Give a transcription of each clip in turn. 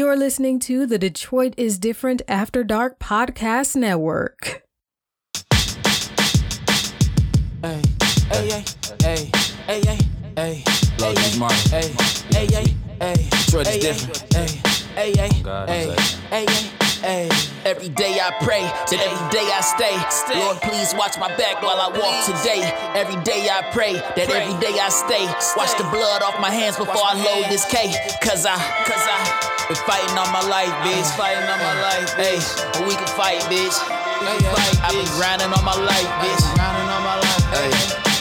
You're listening to the Detroit is Different After Dark Podcast Network. Hey, hey, hey, hey, hey, hey, hey. Love hey, you, Martin. Hey, hey, hey, hey. Detroit is hey, different. Hey, hey, hey, oh, God, hey, I'm saying. hey, hey, hey. Every day I pray, that every day I stay. Lord, please watch my back while I walk today. Every day I pray, that every day I stay. Watch the blood off my hands before I load this K. Cause I, cause I been fighting all my life, bitch. Fighting all my life, hey. But we can fight, bitch. Fight, I've been grinding all my life, bitch. Grinding all my life, hey.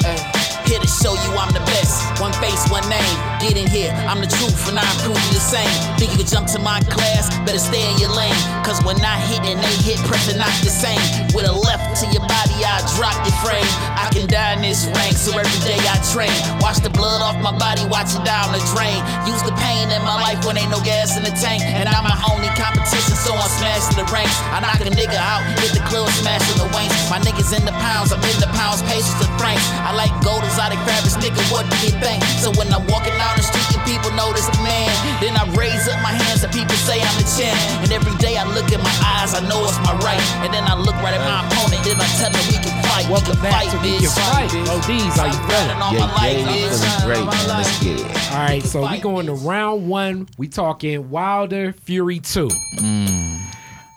hey. Here to show you I'm the best. One face, one name. Get in here, I'm the truth, and I prove you the same. Think you can jump to my class? Better stay in your lane. Cause when I hit and they hit, pressure not the same. With a left to your body, I drop your frame. I can die in this rank, so every day I train. Wash the blood off my body, watch it down the drain. Use the pain in my life when ain't no gas in the tank. And I'm my only competition, so I'm smashing the ranks. I knock a nigga out, hit the club, smashing the wings. My niggas in the pounds, I'm in the pounds, patience to francs. I like gold exotic fabrics, nigga, what do you think? So when I'm walking down the street and people notice the man, then I raise up my hands and people say I'm the champ. And every day I look in my eyes, I know it's my right. And then I look right at my opponent, then I tell them we can fight, we Welcome can back fight, to We bitch. Can Fight. ODs, how you feeling? All Yeah, my life, yeah, bitch. Feeling great, man. Let's get it. All right, so we going to round one. We talking Wilder Fury two.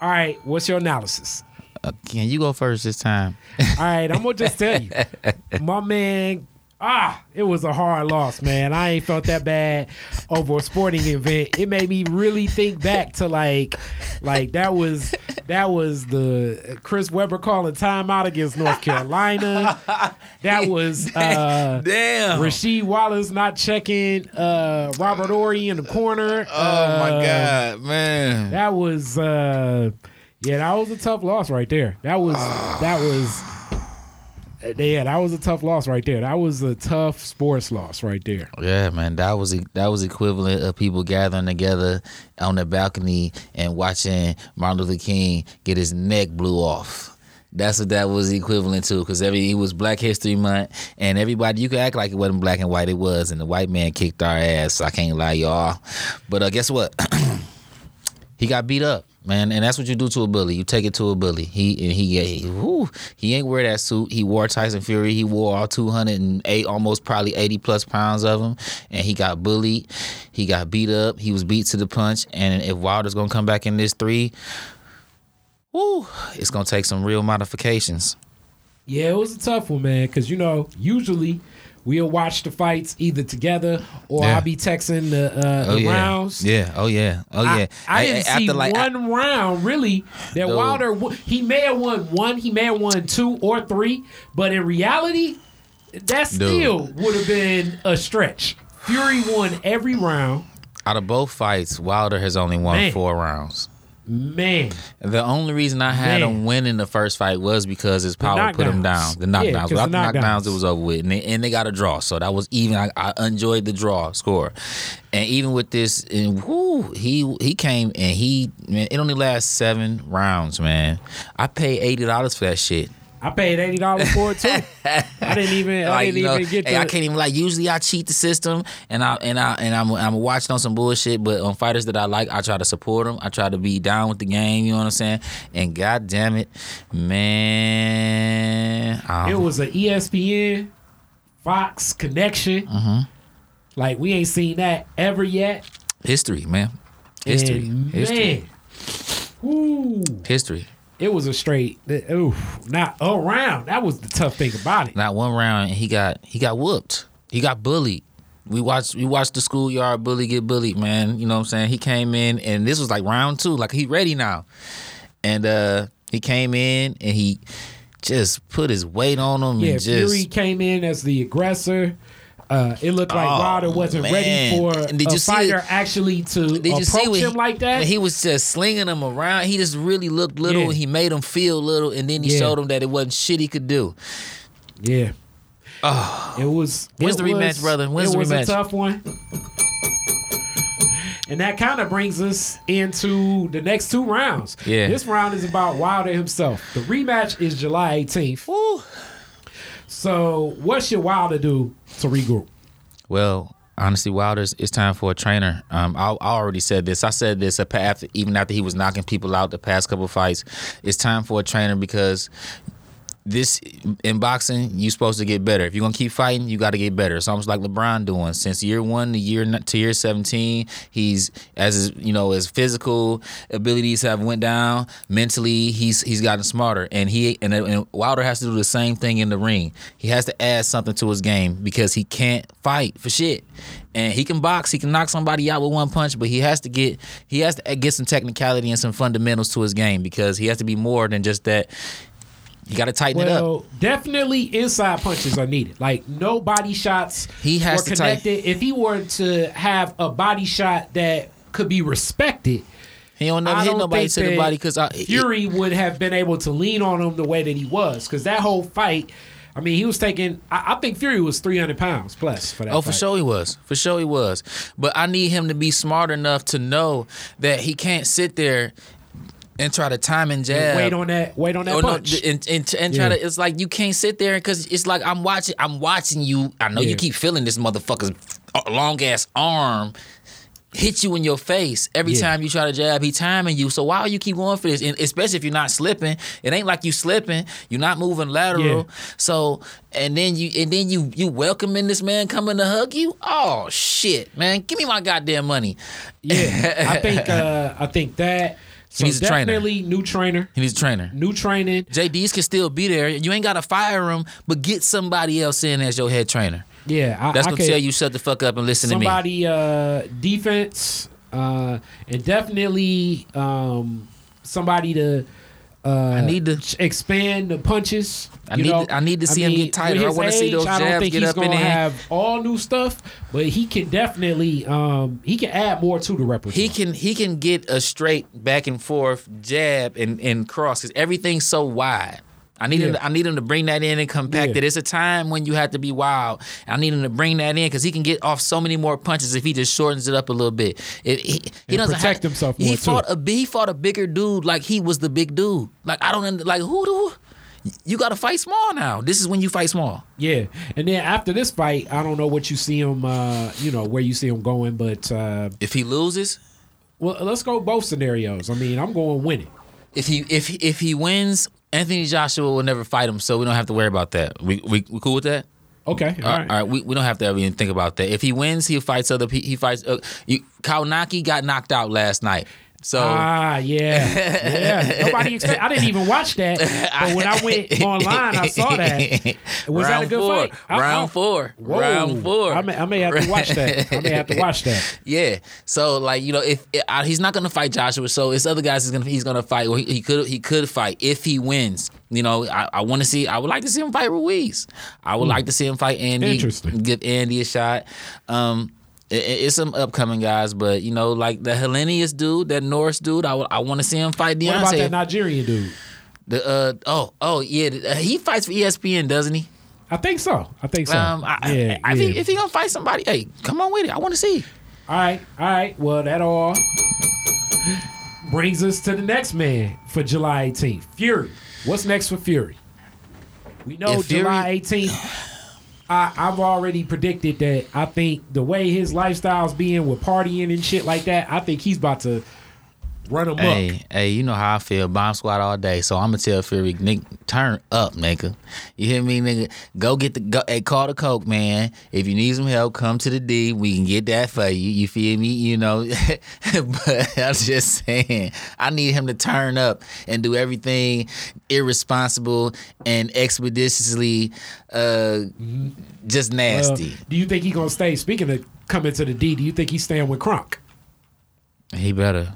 All right, what's your analysis? Uh, can you go first this time? All right, I'm gonna just tell you, my man. Ah, it was a hard loss, man. I ain't felt that bad over a sporting event. It made me really think back to like, like that was that was the Chris Webber calling timeout against North Carolina. That was uh, Damn. Rasheed Wallace not checking uh, Robert Horry in the corner. oh my Uh, God, man. That was uh yeah, that was a tough loss right there. That was that was yeah, that was a tough loss right there. That was a tough sports loss right there. Yeah, man, that was that was equivalent of people gathering together on the balcony and watching Martin Luther King get his neck blew off. That's what that was equivalent to, because every it was Black History Month, and everybody you could act like it wasn't black and white, it was, and the white man kicked our ass. I can't lie, y'all. But uh, guess what? he got beat up, man, and that's what you do to a bully. You take it to a bully. He and he he, he ain't wear that suit. He wore Tyson Fury. He wore all two hundred and eight, almost probably eighty plus pounds of him, and he got bullied. He got beat up. He was beat to the punch. And if Wilder's gonna come back in this three, whoo, it's gonna take some real modifications. Yeah, it was a tough one, man, because you know, usually we'll watch the fights either together or Yeah. I'll be texting the, uh, Oh the yeah, rounds. yeah, oh yeah, oh I- yeah. I, didn't see like, I- one round really that. Wilder. He may have won one, he may have won two or three, but in reality, that still would have been a stretch. Fury won every round. out of both fights, Wilder has only won Man. four rounds. Man, The only reason I had Man. him win in the first fight was because his power put him down. The Yeah, knockdowns. 'cause Without the knockdowns, knockdowns. it was over with. And they, and they got a draw. So that was even. I, I enjoyed the draw score. And even with this, and whoo, he he came and he, man, it only lasts seven rounds, man. I paid $80 for that shit. I paid eighty dollars for it too. I didn't even. I didn't you know, even get. hey, the, I can't even like. Usually, I cheat the system, and I and I and I'm I'm watching on some bullshit. But on fighters that I like, I try to support them. I try to be down with the game. You know what I'm saying? And god damn it, man, um, It was E a ESPN, Fox connection. Mm-hmm. Like we ain't seen that ever yet. history, man. History, And, history, man, history. It was a straight. Ooh, not around. That was the tough thing about it. Not one round, and he got he got whooped. He got bullied. We watched we watched the schoolyard bully get bullied, man. You know what I'm saying? He came in and this was like round two, like he ready now. And uh he came in and he just put his weight on him Yeah, and just Fury came in as the aggressor. Uh, it looked like Oh, Wilder wasn't ready for And did a see fighter it? actually to Did you see approach what him he, like that. He was just slinging him around. He just really looked little. Yeah. He made him feel little, and then he Yeah. showed him that it wasn't shit he could do. yeah. Oh. It was. When's it the rematch, was- brother? When's it the was rematch? a tough one. And that kind of brings us into the next two rounds. Yeah. This round is about Wilder himself. The rematch is July 18th. Ooh. So, what should Wilder do to regroup? Well, honestly, Wilder's. It's time for a trainer. Um, I, I already said this. I said this after, even after he was knocking people out the past couple fights. It's time for a trainer because this in boxing, you supposed to get better. If you're gonna keep fighting, you got to get better. It's almost like LeBron doing since year one to year to year 17. He's as his, you know his physical abilities have went down. Mentally, he's he's gotten smarter, and he and, and Wilder has to do the same thing in the ring. He has to add something to his game because he can't fight for shit. And he can box, he can knock somebody out with one punch, but he has to get he has to get some technicality and some fundamentals to his game because he has to be more than just that you got to tighten it up. Well, definitely inside punches are needed. Like no body shots He has were to tight- connected. if he were to have a body shot that could be respected, He don't never I hit don't nobody to the body because Fury would have been able to lean on him the way that he was. Because that whole fight, I mean, he was taking. I, I think Fury was three hundred pounds plus for that. Oh, for fight. sure he was. For sure he was. But I need him to be smart enough to know that he can't sit there and try to time and jab. Wait on that. Wait on that Oh, no, punch. and, and, and try Yeah. to. It's like you can't sit there because it's like I'm watching. I'm watching you. I know Yeah. you keep feeling this motherfucker's long ass arm hit you in your face every Yeah. time you try to jab. He timing you. So why do you keep going for this? And especially if you're not slipping. It ain't like you slipping. You're not moving lateral. Yeah. So and then you and then you you welcoming this man coming to hug you. Oh shit, man! Give me my goddamn money. yeah, I think. Uh, I think that. So needs a trainer. definitely new trainer, He needs a trainer. new training. Jay Deas can still be there. You ain't got to fire him, but get somebody else in as your head trainer. Yeah, I, That's I gonna could- tell you shut the fuck up and listen to me. somebody uh defense uh and definitely um somebody to uh I need to- expand the punches I need know? to- I need to see him get tighter. I wanna see age, those I don't think get he's up in gonna there. have all new stuff but he can definitely um he can add more to the repertoire He can he can get a straight back and forth jab and, and cross because everything's so wide. I need him. Yeah. To, I need him to bring that in and compact Yeah. it. It's a time when you have to be wild. I need him to bring that in because he can get off so many more punches if he just shortens it up a little bit. It, he he doesn't protect have, himself He too. fought a he fought a bigger dude like he was the big dude. Like I don't like who do you got to fight small now. This is when you fight small. yeah and then after this fight I don't know what you see him uh you know where you see him going but uh If he loses, well let's go both scenarios I mean I'm going winning if he if if he wins, Anthony Joshua will never fight him, so we don't have to worry about that. We we, we cool with that? okay all All right. all right. We, we don't have to ever even think about that. If he wins, he fights other people. He fights. Uh, you, Kownacki got knocked out last night, so Ah, yeah, yeah. Nobody expect. I didn't even watch that, but when I went online, I saw that. Was that a good four, fight? I- round I- four, Whoa. round four. I may, I may have to watch that. I may have to watch that. Yeah. So like you know, if uh, he's not gonna fight Joshua, so it's other guys he's gonna he's gonna fight. Or he, he could he could fight if he wins. You know, I, I want to see. I would like to see him fight Ruiz. I would like to see him fight Andy. Hmm. Interesting. Give Andy a shot. Um, it's some upcoming guys, but you know, like the Helenius dude, that Norris dude. I, I want to see him fight Deontay. What about that Nigerian dude? the uh oh oh yeah, uh, he fights for ESPN, doesn't he? I think so. I think so. Um, I, yeah, I, if, yeah. he, if he gonna fight somebody, hey, come on with it. I want to see. all right, all right. Well, that all brings us to the next man for July 18th. Fury. What's next for Fury? We know Fury- July 18th. I, I've already predicted that. I think the way his lifestyle's being with partying and shit like that, I think he's about to run him up. Hey, hey, you know how I feel. Bomb squad all day. So I'm gonna tell Fury, nigga, turn up, nigga. You hear me, nigga? Go get the go. Hey, call the coke, man. If you need some help, come to the D. We can get that for you. You feel me? You know. but I'm just saying, I need him to turn up and do everything irresponsible and expeditiously, uh, just Uh, nasty. do you think he gonna stay? Speaking of coming to the D, do you think he's staying with Kronk? He better.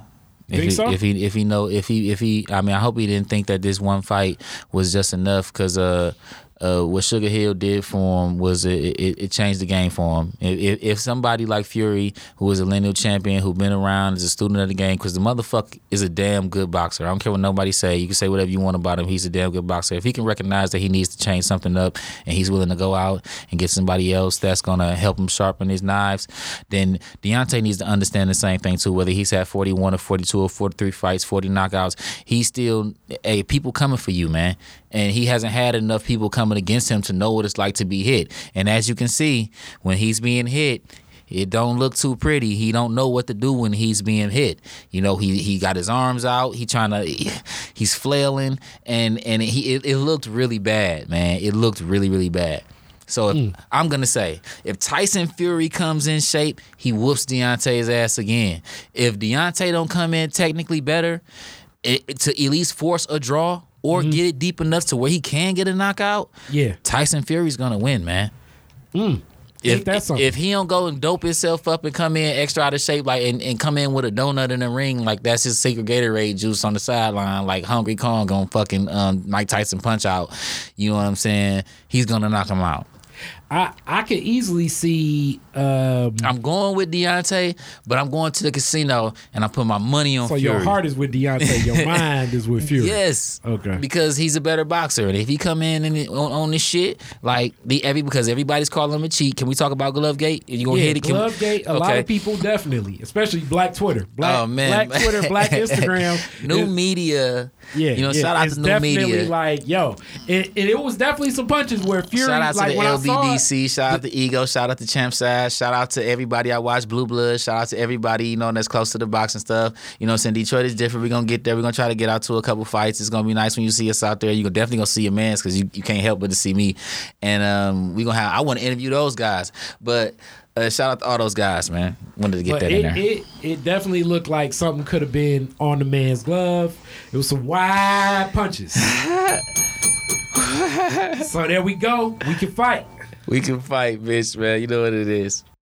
If he, so? if he if he know if he if he I mean I hope he didn't think that this one fight was just enough because uh uh what Sugar Hill did for him was it, it, it changed the game for him. If, if- somebody like Fury who is a lineal champion who been around as a student of the game because the motherfucker is a damn good boxer. I don't care what nobody say. You can say whatever you want about him. He's a damn good boxer. If he can recognize that he needs to change something up and he's willing to go out and get somebody else that's gonna help him sharpen his knives, then Deontay needs to understand the same thing too. Whether he's had 41 or 42 or 43 fights, 40 knockouts, he's still hey people coming for you, man. And he hasn't had enough people coming against him to know what it's like to be hit. And as you can see, when he's being hit, it don't look too pretty. He don't know what to do when he's being hit. You know, he he got his arms out. He trying to, he's flailing, and and he it, it looked really bad, man. It looked really really bad. So if, hmm. I'm gonna say if Tyson Fury comes in shape, he whoops Deontay's ass again. If Deontay don't come in technically better, it- to at least force a draw or get it deep enough to where he can get a knockout, Yeah. Tyson Fury's gonna win, man. Ain't If, that something? if he don't go and dope himself up and come in extra out of shape, like and, and come in with a donut in the ring, like that's his secret Gatorade juice on the sideline, like Hungry Kong gonna fucking um, Mike Tyson punch out. You know what I'm saying? He's gonna knock him out. I I could easily see. Um, I'm going with Deontay, but I'm going to the casino and I put my money on so Fury. your heart is with Deontay, your mind is with Fury. Yes. Okay. Because he's a better boxer, and if he come in and on, on this shit, like the every because everybody's calling him a cheat. Can we talk about Glovegate? You gonna Yeah, hit it? Glovegate. A lot of people definitely, especially Black Twitter, Black, oh man, Black Twitter, Black Instagram, new media. Yeah, you know, yeah, shout out to new definitely media. Like, yo, it, and it was definitely some punches where Fury, Shout out to like the when I saw it, LBDC. Shout out to Ego. Shout out to Champ Size. Shout out to everybody I watch Blue Blood. Shout out to everybody you know that's close to the box and stuff. You know, what I'm saying Detroit is different. We're gonna get there. We're gonna try to get out to a couple fights. It's gonna be nice when you see us out there. You're definitely gonna see your mans because you, you can't help but to see me. And um, we gonna have. I want to interview those guys, but. Uh, shout out to all those guys, man. Wanted to get But that in there. it it definitely looked like something could have been on the man's glove. It was some wide punches. so there we go. We can fight. We can fight, bitch, man. You know what it is.